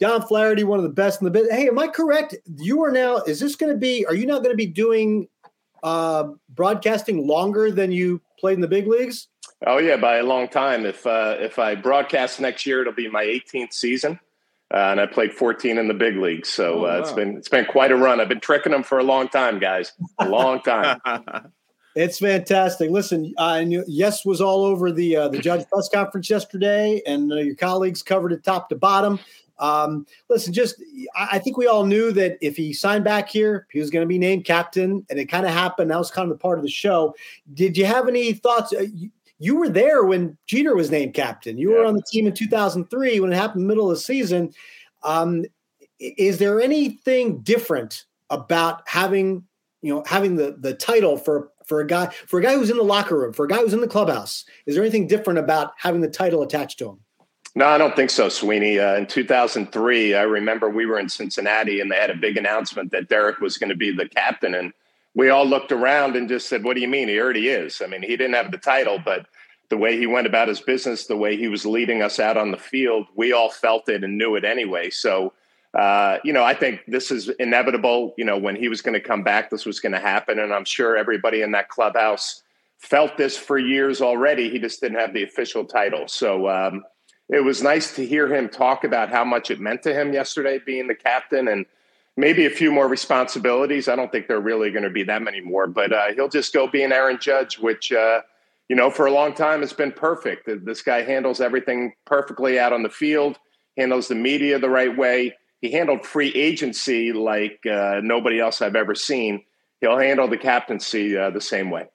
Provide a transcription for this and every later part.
John Flaherty, one of the best in the business. Hey, am I correct? You are now. Is this going to be? Are you now going to be doing uh, broadcasting longer than you played in the big leagues? Oh yeah, by a long time. If uh, if I broadcast next year, it'll be my 18th season, uh, and I played 14 in the big leagues. So oh, uh, wow. it's been it's been quite a run. I've been tricking them for a long time, guys. A long time. it's fantastic. Listen, I knew yes was all over the uh, the judge press conference yesterday, and uh, your colleagues covered it top to bottom. Um, listen, just I think we all knew that if he signed back here, he was going to be named captain, and it kind of happened. That was kind of the part of the show. Did you have any thoughts? Uh, you, you, were there when Jeter was named captain. You yeah. were on the team in 2003 when it happened in the middle of the season. Um, is there anything different about having you know having the the title for for a guy for a guy who's in the locker room for a guy who's in the clubhouse? Is there anything different about having the title attached to him? No, I don't think so, Sweeny. Uh, in 2003, I remember we were in Cincinnati and they had a big announcement that Derek was going to be the captain. And we all looked around and just said, What do you mean? He already is. I mean, he didn't have the title, but the way he went about his business, the way he was leading us out on the field, we all felt it and knew it anyway. So, uh, you know, I think this is inevitable. You know, when he was going to come back, this was going to happen. And I'm sure everybody in that clubhouse felt this for years already. He just didn't have the official title. So, um, it was nice to hear him talk about how much it meant to him yesterday being the captain and maybe a few more responsibilities. I don't think there are really going to be that many more, but uh, he'll just go be an Aaron Judge, which, uh, you know, for a long time has been perfect. This guy handles everything perfectly out on the field, handles the media the right way. He handled free agency like uh, nobody else I've ever seen. He'll handle the captaincy uh, the same way.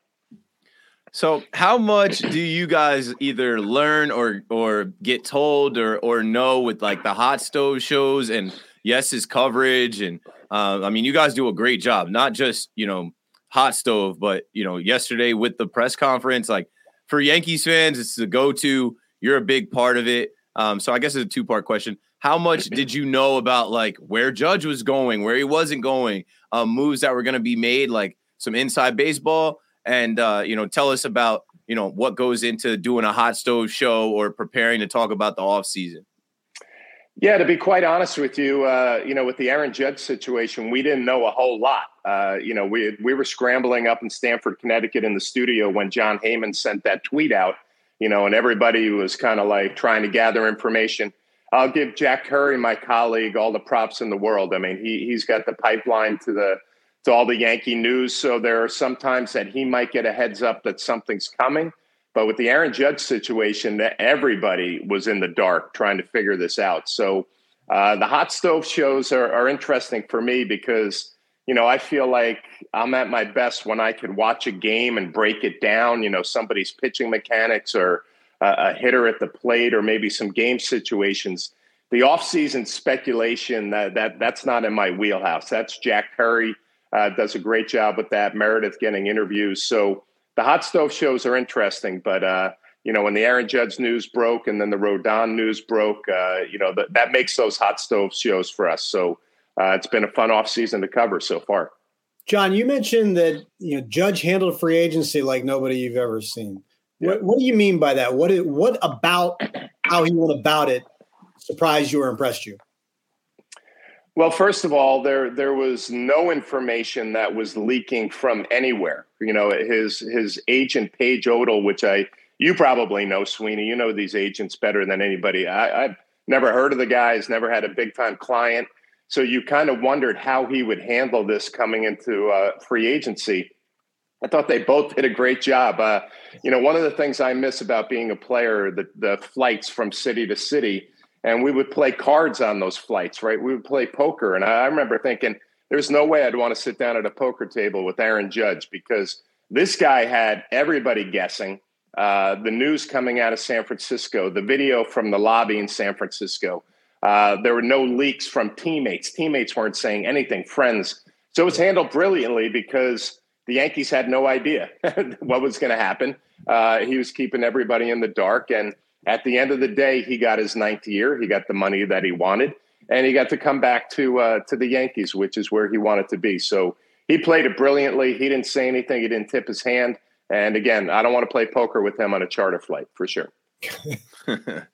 So, how much do you guys either learn or or get told or or know with like the hot stove shows and Yes's coverage and uh, I mean, you guys do a great job. Not just you know hot stove, but you know yesterday with the press conference. Like for Yankees fans, it's the go to. You're a big part of it. Um, so I guess it's a two part question. How much did you know about like where Judge was going, where he wasn't going, um, moves that were going to be made, like some inside baseball? And uh, you know tell us about you know what goes into doing a hot stove show or preparing to talk about the off season. Yeah, to be quite honest with you, uh, you know, with the Aaron Judge situation, we didn't know a whole lot. Uh, you know, we we were scrambling up in Stamford, Connecticut, in the studio when Jon Heyman sent that tweet out. You know, and everybody was kind of like trying to gather information. I'll give Jack Curry, my colleague, all the props in the world. I mean, he he's got the pipeline to the to all the Yankee news. So there are sometimes that he might get a heads up that something's coming. But with the Aaron Judge situation, that everybody was in the dark trying to figure this out. So uh, the hot stove shows are, are interesting for me because you know I feel like I'm at my best when I can watch a game and break it down. You know somebody's pitching mechanics or a hitter at the plate or maybe some game situations. The offseason speculation that that that's not in my wheelhouse. That's Jack Curry uh, does a great job with that. Meredith getting interviews. So the hot stove shows are interesting, but uh, you know when the Aaron Judge news broke and then the Rodon news broke, uh, you know that that makes those hot stove shows for us. So uh, it's been a fun off season to cover so far. John, you mentioned that you know Judge handled free agency like nobody you've ever seen. What, what do you mean by that? What what about how he went about it surprised you or impressed you? Well, first of all, there there was no information that was leaking from anywhere. You know, his his agent Page Odle, which I you probably know, Sweeny. You know these agents better than anybody. I, I've never heard of the guy. He's never had a big time client. So you kind of wondered how he would handle this coming into uh, free agency. I thought they both did a great job. Uh, you know, one of the things I miss about being a player, the, the flights from city to city, and we would play cards on those flights, right? We would play poker. And I remember thinking, there's no way I'd want to sit down at a poker table with Aaron Judge because this guy had everybody guessing. Uh, the news coming out of San Francisco, the video from the lobby in San Francisco. Uh, there were no leaks from teammates. Teammates weren't saying anything, friends. So it was handled brilliantly because the Yankees had no idea what was going to happen. Uh, he was keeping everybody in the dark. And at the end of the day, he got his ninth year. He got the money that he wanted, and he got to come back to uh, to the Yankees, which is where he wanted to be. So he played it brilliantly. He didn't say anything. He didn't tip his hand. And again, I don't want to play poker with him on a charter flight for sure.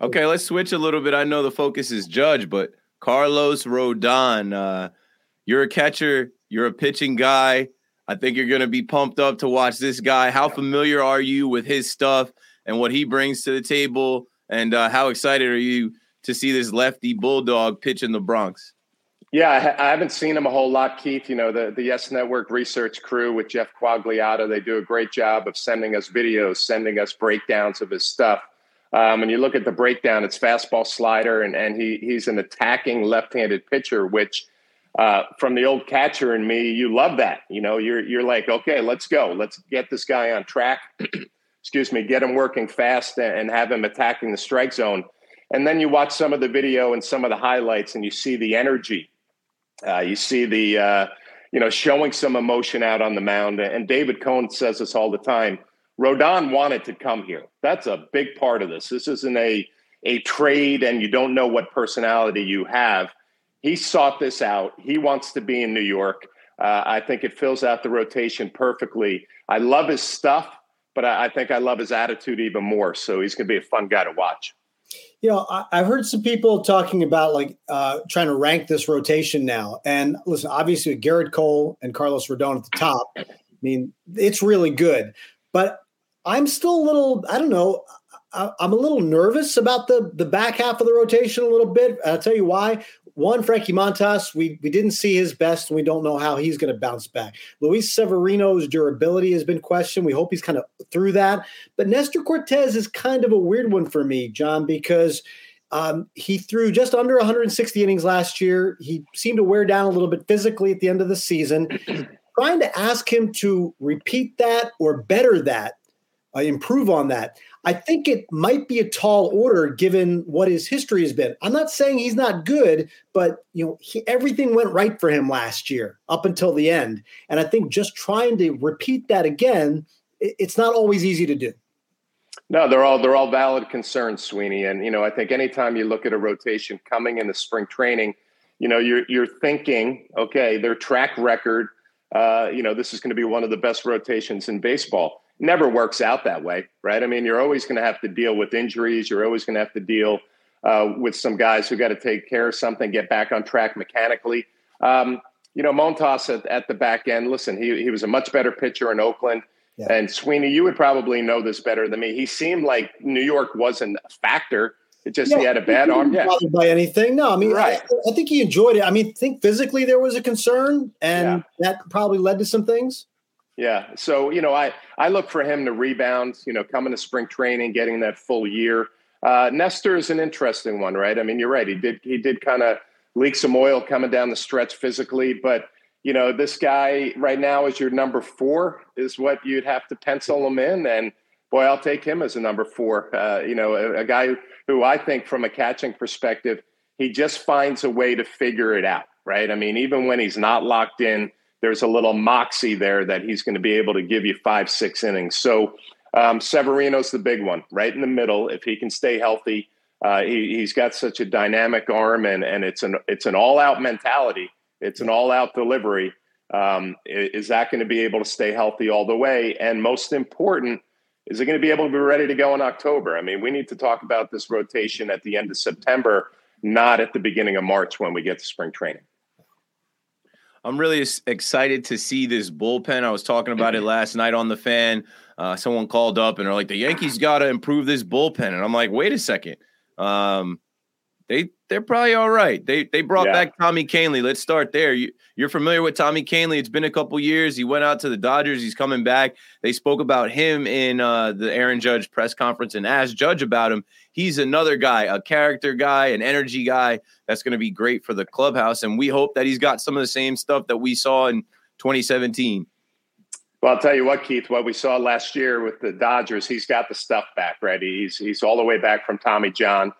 Okay, let's switch a little bit. I know the focus is Judge, but Carlos Rodon, uh, you're a catcher, you're a pitching guy. I think you're going to be pumped up to watch this guy. How familiar are you with his stuff and what he brings to the table? And uh, how excited are you to see this lefty bulldog pitch in the Bronx? Yeah, I haven't seen him a whole lot, Keith. You know, the, the Yes Network research crew with Jeff Quagliata, they do a great job of sending us videos, sending us breakdowns of his stuff. Um, and you look at the breakdown, it's fastball slider, and, and he, he's an attacking left handed pitcher, which uh, from the old catcher and me, you love that. You know, you're, you're like, okay, let's go. Let's get this guy on track. Excuse me, get him working fast and have him attacking the strike zone. And then you watch some of the video and some of the highlights, and you see the energy uh, you see the, uh, you know, showing some emotion out on the mound. And David Cone says this all the time. Rodon wanted to come here. That's a big part of this. This isn't a a trade, and you don't know what personality you have. He sought this out. He wants to be in New York. Uh, I think it fills out the rotation perfectly. I love his stuff, but I, I think I love his attitude even more. So he's going to be a fun guy to watch you know, I, have heard some people talking about like uh, trying to rank this rotation now. And listen, obviously, with Gerrit Cole and Carlos Rodon at the top, I mean, it's really good. But I'm still a little, I don't know, I, am a little nervous about the the back half of the rotation a little bit. I'll tell you why. One, Frankie Montas, we we didn't see his best, and we don't know how he's going to bounce back. Luis Severino's durability has been questioned. We hope he's kind of through that. But Nestor Cortes is kind of a weird one for me, John, because um, he threw just under 160 innings last year. He seemed to wear down a little bit physically at the end of the season. Trying to ask him to repeat that or better that, uh, improve on that I think it might be a tall order given what his history has been. I'm not saying he's not good, but you know he, everything went right for him last year up until the end, and I think just trying to repeat that again, it, it's not always easy to do. No, they're all they're all valid concerns, Sweeny. And you know, I think anytime you look at a rotation coming in the spring training, you know, you're you're thinking, okay, their track record, uh, you know, this is going to be one of the best rotations in baseball never works out that way, right? I mean, you're always going to have to deal with injuries. You're always going to have to deal uh, with some guys who got to take care of something, get back on track mechanically. Um, you know, Montas at, at, the back end, listen, he, he was a much better pitcher in Oakland. Yeah. And Sweeny, you would probably know this better than me. He seemed like New York wasn't a factor. It just yeah, he had a bad arm. Yeah, by anything. No, I mean, right. I, I, think he enjoyed it. I mean, think physically there was a concern, and yeah. that probably led to some things. Yeah. So, you know, I, I look for him to rebound, you know, coming to spring training, getting that full year. Uh, Nestor is an interesting one, right? I mean, you're right. He did, he did kind of leak some oil coming down the stretch physically, but you know, this guy right now is your number four is what you'd have to pencil him in. And boy, I'll take him as a number four. Uh, you know, a, a guy who I think from a catching perspective, he just finds a way to figure it out, right? I mean, even when he's not locked in, there's a little moxie there that he's going to be able to give you five, six innings. So um, Severino's the big one, right in the middle. If he can stay healthy, uh, he, has got such a dynamic arm, and and it's an it's an all out mentality. It's an all out delivery. Um, is that going to be able to stay healthy all the way? And most important, is it going to be able to be ready to go in October? I mean, we need to talk about this rotation at the end of September, not at the beginning of March when we get to spring training. I'm really excited to see this bullpen. I was talking about it last night on the fan. Uh, someone called up and they're like, the Yankees got to improve this bullpen. And I'm like, wait a second. Um, they they're probably all right. They they brought yeah. back Tommy Kahnle. Let's start there. You, are familiar with Tommy Kahnle. It's been a couple years. He went out to the Dodgers. He's coming back. They spoke about him in uh, the Aaron Judge press conference and asked Judge about him. He's another guy, a character guy, an energy guy that's going to be great for the clubhouse. And we hope that he's got some of the same stuff that we saw in 2017. Well, I'll tell you what, Keith. What we saw last year with the Dodgers, he's got the stuff back ready. He's he's all the way back from Tommy John.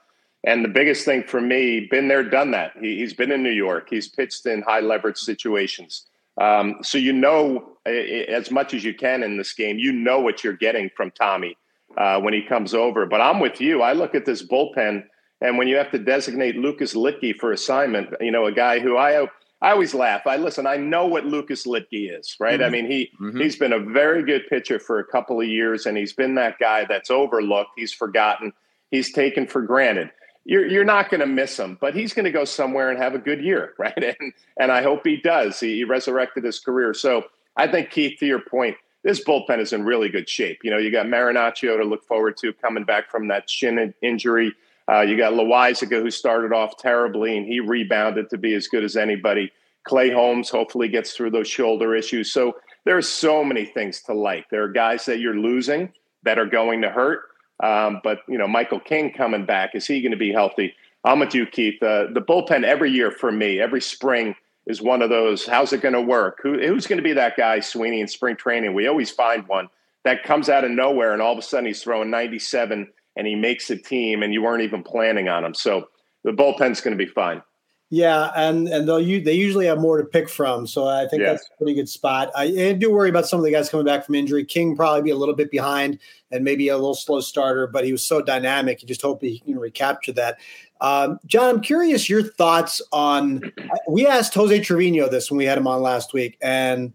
And the biggest thing for me, been there, done that. He, has been in New York. He's pitched in high leverage situations. Um, so you know as much as you can in this game. You know what you're getting from Tommy uh, when he comes over. But I'm with you. I look at this bullpen, and when you have to designate Lucas Luetge for assignment, you know, a guy who I I always laugh. I listen. I know what Lucas Luetge is, right? Mm-hmm. I mean, he mm-hmm. he's been a very good pitcher for a couple of years, and he's been that guy that's overlooked. He's forgotten he's taken for granted. You're, you're not going to miss him, but he's going to go somewhere and have a good year, right? And, and I hope he does. He, he resurrected his career. So I think, Keith, to your point, this bullpen is in really good shape. You know, you got Marinaccio to look forward to coming back from that shin injury. Uh, you got Loaisiga, who started off terribly and he rebounded to be as good as anybody. Clay Holmes hopefully gets through those shoulder issues. So there are so many things to like. There are guys that you're losing that are going to hurt. Um, but you know, Michael King coming back, is he going to be healthy? I'm with you, Keith. Uh, the bullpen every year for me, every spring is one of those. How's it going to work? Who, who's going to be that guy, Sweeny, in spring training? We always find one that comes out of nowhere, and all of a sudden he's throwing 97 and he makes a team, and you weren't even planning on him. So the bullpen's going to be fine. Yeah, and and they'll they usually have more to pick from, so I think yeah. that's a pretty good spot. I, I, do worry about some of the guys coming back from injury. King probably be a little bit behind and maybe a little slow starter, but he was so dynamic. You just hope he can recapture that. Um, John, I'm curious your thoughts on. We asked Jose Trevino this when we had him on last week, and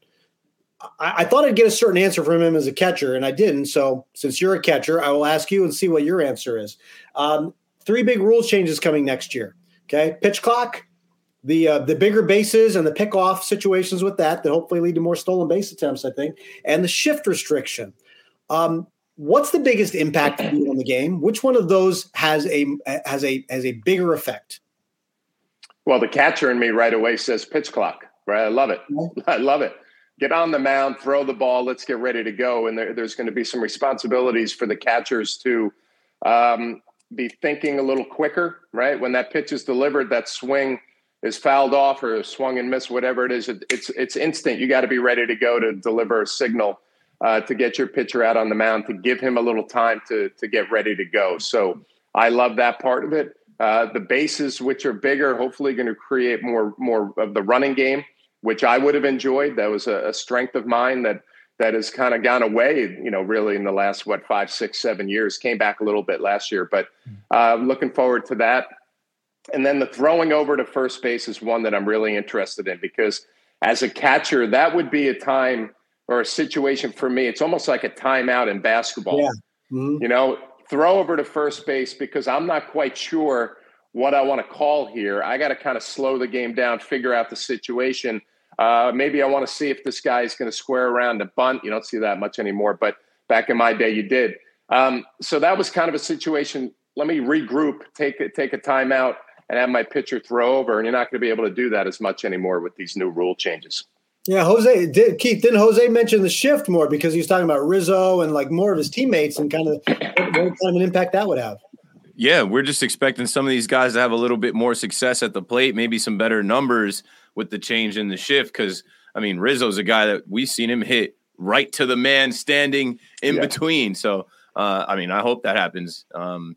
I, I thought I'd get a certain answer from him as a catcher, and I didn't. So since you're a catcher, I will ask you and see what your answer is. Um, three big rule changes coming next year. Okay, pitch clock, the uh, the bigger bases and the pick off situations with that that hopefully lead to more stolen base attempts. I think, and the shift restriction. Um, what's the biggest impact on the game? Which one of those has a has a has a bigger effect? Well, the catcher in me right away says pitch clock. Right, I love it. I love it. Get on the mound, throw the ball. Let's get ready to go. And there, there's going to be some responsibilities for the catchers to um, be thinking a little quicker, right? When that pitch is delivered, that swing is fouled off or swung and missed, whatever it is, it, it's it's instant. You got to be ready to go to deliver a signal uh, to get your pitcher out on the mound to give him a little time to to get ready to go. So I love that part of it. Uh, the bases, which are bigger, hopefully going to create more more of the running game, which I would have enjoyed. That was a, a strength of mine that that has kind of gone away, you know, really in the last what five, six, seven years. Came back a little bit last year, but uh, looking forward to that. And then the throwing over to first base is one that I'm really interested in because as a catcher, that would be a time or a situation for me. It's almost like a timeout in basketball. Yeah. Mm-hmm. You know, throw over to first base because I'm not quite sure what I want to call here. I got to kind of slow the game down, figure out the situation uh, maybe I want to see if this guy is going to square around a bunt. You don't see that much anymore, but back in my day, you did. Um, so that was kind of a situation. Let me regroup, take take a timeout, and have my pitcher throw over. And you're not going to be able to do that as much anymore with these new rule changes. Yeah, Jose did Keith. Didn't Jose mention the shift more because he was talking about Rizzo and like more of his teammates and kind of what kind of an impact that would have. Yeah, we're just expecting some of these guys to have a little bit more success at the plate, maybe some better numbers with the change in the shift. Because I mean, Rizzo's a guy that we've seen him hit right to the man standing in yeah. between. So uh, I mean, I hope that happens. Um,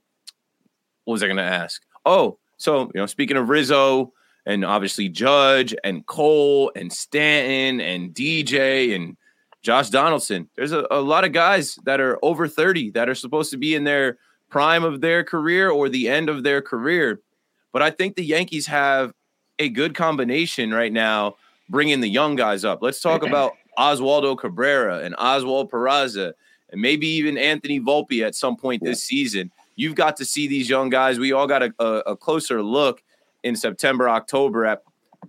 what was I going to ask? Oh, so you know, speaking of Rizzo and obviously Judge and Cole and Stanton and DJ and Josh Donaldson, there's a, a lot of guys that are over 30 that are supposed to be in their prime of their career or the end of their career. But I think the Yankees have a good combination right now, bringing the young guys up. Let's talk about Oswaldo Cabrera and Oswald Peraza, and maybe even Anthony Volpe at some point this season. You've got to see these young guys. We all got a, a, a closer look in September, October at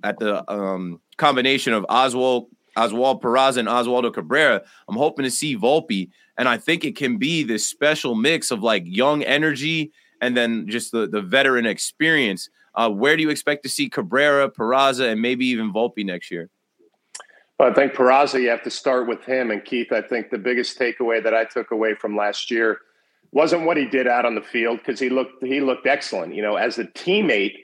at the um, combination of Oswald Oswald Peraza and Oswaldo Cabrera. I'm hoping to see Volpe, and I think it can be this special mix of like young energy and then just the the veteran experience. Uh, where do you expect to see Cabrera, Peraza, and maybe even Volpe next year? Well, I think Peraza, you have to start with him. And Keith, I think the biggest takeaway that I took away from last year wasn't what he did out on the field because he looked he looked excellent. You know, as a teammate,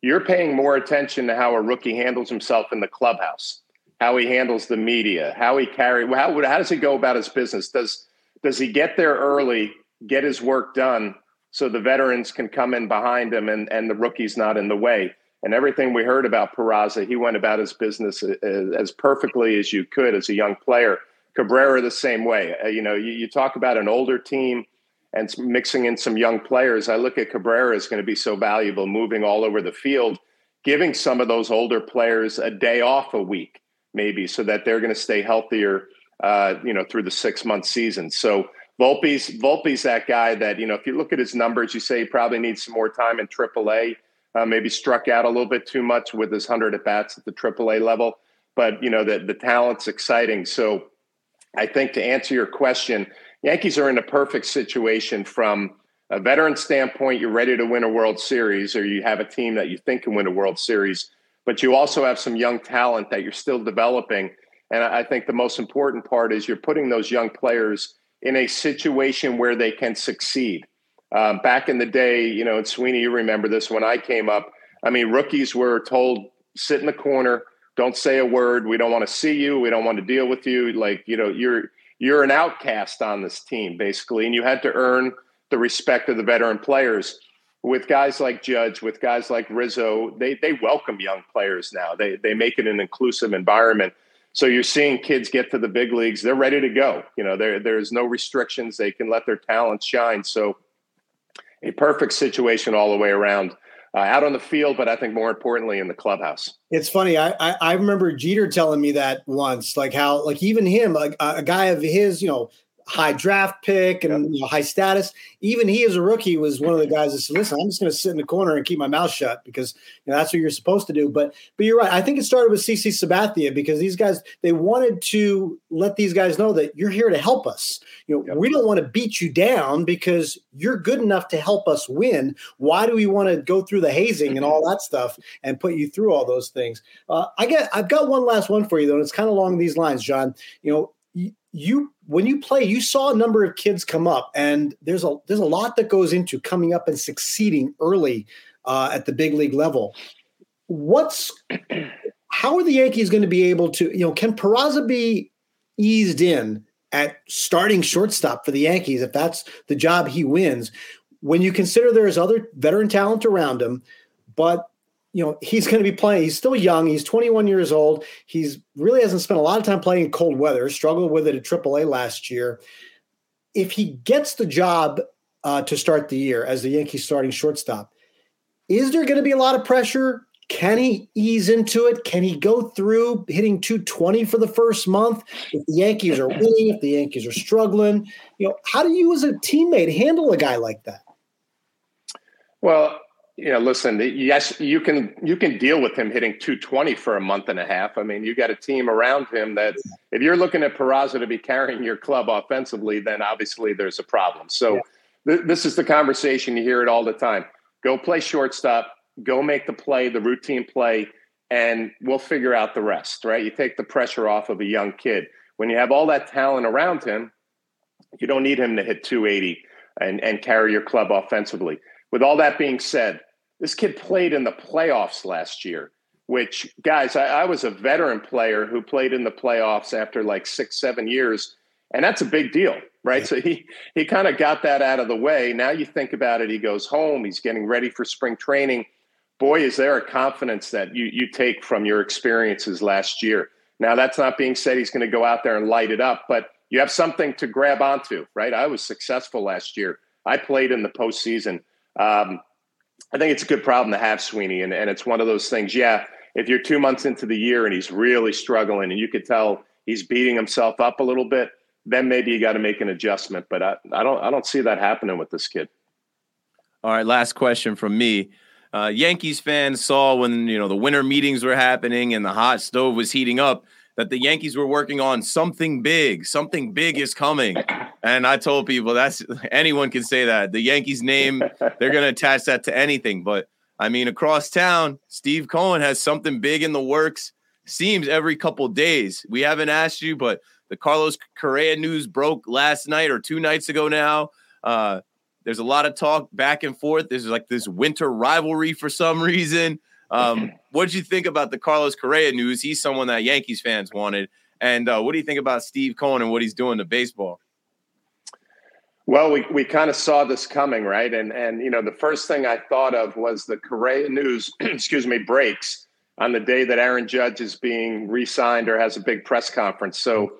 you're paying more attention to how a rookie handles himself in the clubhouse, how he handles the media, how he carry how how does he go about his business? Does does he get there early, get his work done, so the veterans can come in behind him and, and the rookie's not in the way. And everything we heard about Peraza, he went about his business as, perfectly as you could as a young player. Cabrera the same way. Uh, you know, you, you talk about an older team and mixing in some young players. I look at Cabrera as going to be so valuable, moving all over the field, giving some of those older players a day off a week, maybe, so that they're going to stay healthier. Uh, you know, through the six month season. So Volpe's Volpe's that guy that you know. If you look at his numbers, you say he probably needs some more time in AAA. Uh, maybe struck out a little bit too much with his hundred at bats at the AAA level. But you know the the talent's exciting. So I think to answer your question, Yankees are in a perfect situation from a veteran standpoint. You're ready to win a World Series, or you have a team that you think can win a World Series. But you also have some young talent that you're still developing. And I think the most important part is you're putting those young players in a situation where they can succeed. Um, back in the day, you know, and Sweeny, you remember this when I came up. I mean, rookies were told, sit in the corner, don't say a word. We don't want to see you. We don't want to deal with you. Like, you know, you're you're an outcast on this team, basically. And you had to earn the respect of the veteran players. With guys like Judge, with guys like Rizzo, they they welcome young players now. They they make it an inclusive environment. So you're seeing kids get to the big leagues. They're ready to go. You know, there there's no restrictions. They can let their talent shine. So a perfect situation all the way around. Uh, out on the field, but I think more importantly in the clubhouse. It's funny. I, I, I remember Jeter telling me that once, like how like even him, a, a guy of his, you know, high draft pick and you know, high status. Even he, as a rookie, was one of the guys that said, "Listen, I'm just going to sit in the corner and keep my mouth shut because you know, that's what you're supposed to do." But but you're right. I think it started with CC Sabathia because these guys they wanted to let these guys know that you're here to help us. You know, yep. we don't want to beat you down because you're good enough to help us win. Why do we want to go through the hazing and all that stuff and put you through all those things? Uh, I get. I've got one last one for you though, and it's kind of along these lines, John. You know, you when you play you saw a number of kids come up and there's a there's a lot that goes into coming up and succeeding early uh, at the big league level. What's how are the yankees going to be able to you know can Peraza be eased in at starting shortstop for the yankees if that's the job he wins when you consider there's other veteran talent around him but you know he's going to be playing he's still young he's 21 years old he's really hasn't spent a lot of time playing in cold weather struggled with it at aaa last year. If he gets the job uh, to start the year as the yankees starting shortstop is there going to be a lot of pressure? Can he ease into it? Can he go through hitting 220 for the first month? If the yankees are winning if the yankees are struggling you know how do you as a teammate handle a guy like that? Well you know, listen, yes, you can you can deal with him hitting 220 for a month and a half. I mean, you got a team around him that if you're looking at Peraza to be carrying your club offensively, then obviously there's a problem. So yeah. th- this is the conversation you hear it all the time. Go play shortstop, go make the play, the routine play, and we'll figure out the rest, right? You take the pressure off of a young kid. When you have all that talent around him, you don't need him to hit 280 and, and carry your club offensively. With all that being said, this kid played in the playoffs last year, which, guys, I, I, was a veteran player who played in the playoffs after like six, seven years. And that's a big deal, right? Yeah. So he he kind of got that out of the way. Now you think about it, he goes home, he's getting ready for spring training. Boy, is there a confidence that you you take from your experiences last year. Now that's not being said he's going to go out there and light it up, but you have something to grab onto, right? I was successful last year. I played in the postseason. Um, I think it's a good problem to have, Sweeny. And, and it's one of those things, yeah, if you're two months into the year and he's really struggling and you could tell he's beating himself up a little bit, then maybe you got to make an adjustment. But I, I don't I don't see that happening with this kid. All right, last question from me. Uh, Yankees fans saw when you know the winter meetings were happening and the hot stove was heating up that the Yankees were working on something big. Something big is coming. And I told people that's anyone can say that. The Yankees name, they're going to attach that to anything. But I mean, across town, Steve Cohen has something big in the works. Seems every couple days. We haven't asked you, but the Carlos Correa news broke last night or two nights ago now. Uh, there's a lot of talk back and forth. There's like this winter rivalry for some reason. Um, what did you think about the Carlos Correa news? He's someone that Yankees fans wanted. And uh, what do you think about Steve Cohen and what he's doing to baseball? Well, we, we kind of saw this coming, right? And and you know, the first thing I thought of was the Correa news, excuse me, breaks on the day that Aaron Judge is being re-signed or has a big press conference. So,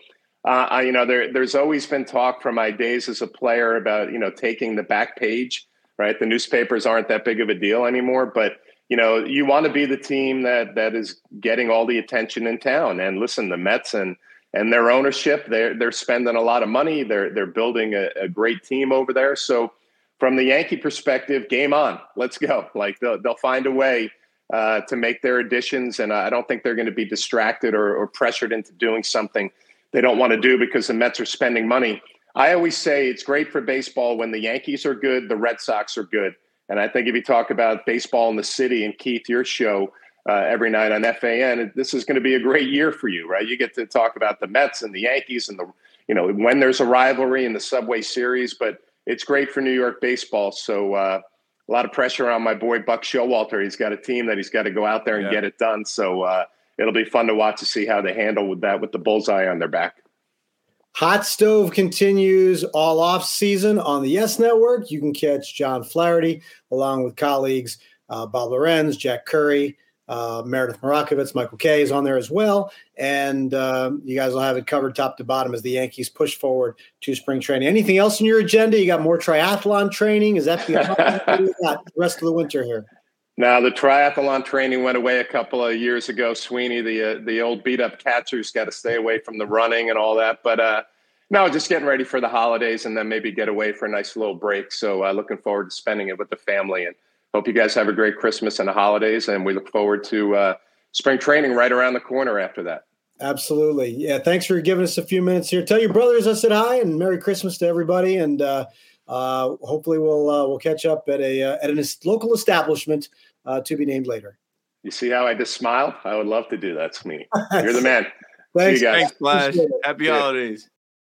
uh, I, you know, there there's always been talk from my days as a player about you know taking the back page, right? The newspapers aren't that big of a deal anymore, but you know, you want to be the team that that is getting all the attention in town. And listen, the Mets and and their ownership. They're they're spending a lot of money. They're they're building a, a great team over there. So from the Yankee perspective, game on. Let's go. Like they'll they'll find a way uh, to make their additions, and I don't think they're going to be distracted or, or pressured into doing something they don't want to do because the Mets are spending money. I always say it's great for baseball when the Yankees are good, the Red Sox are good. And I think if you talk about baseball in the city and Keith, your show uh, every night on FAN, this is going to be a great year for you, right? You get to talk about the Mets and the Yankees and the, you know, when there's a rivalry in the Subway Series, but it's great for New York baseball. So uh, a lot of pressure on my boy Buck Showalter. He's got a team that he's got to go out there and yeah. get it done. So uh, it'll be fun to watch to see how they handle with that with the bullseye on their back. Hot Stove continues all off season on the Yes Network. You can catch John Flaherty along with colleagues uh, Bob Lorenz, Jack Curry, uh, Meredith Marakovits, Michael Kay is on there as well. And um, you guys will have it covered top to bottom as the Yankees push forward to spring training. Anything else in your agenda? You got more triathlon training? Is that the rest of the winter here? Now the triathlon training went away a couple of years ago. Sweeny, the uh, the old beat up catcher's got to stay away from the running and all that. But uh, no, just getting ready for the holidays and then maybe get away for a nice little break. So uh, looking forward to spending it with the family and hope you guys have a great Christmas and the holidays. And we look forward to uh, spring training right around the corner after that. Absolutely. Yeah. Thanks for giving us a few minutes here. Tell your brothers I said hi and Merry Christmas to everybody. And uh, uh, hopefully we'll we'll catch up at a at a local establishment uh, to be named later. You see how I just smiled? I would love to do that, Sweeny. You're the man. Thanks, Thanks, Flash. Happy yeah. holidays.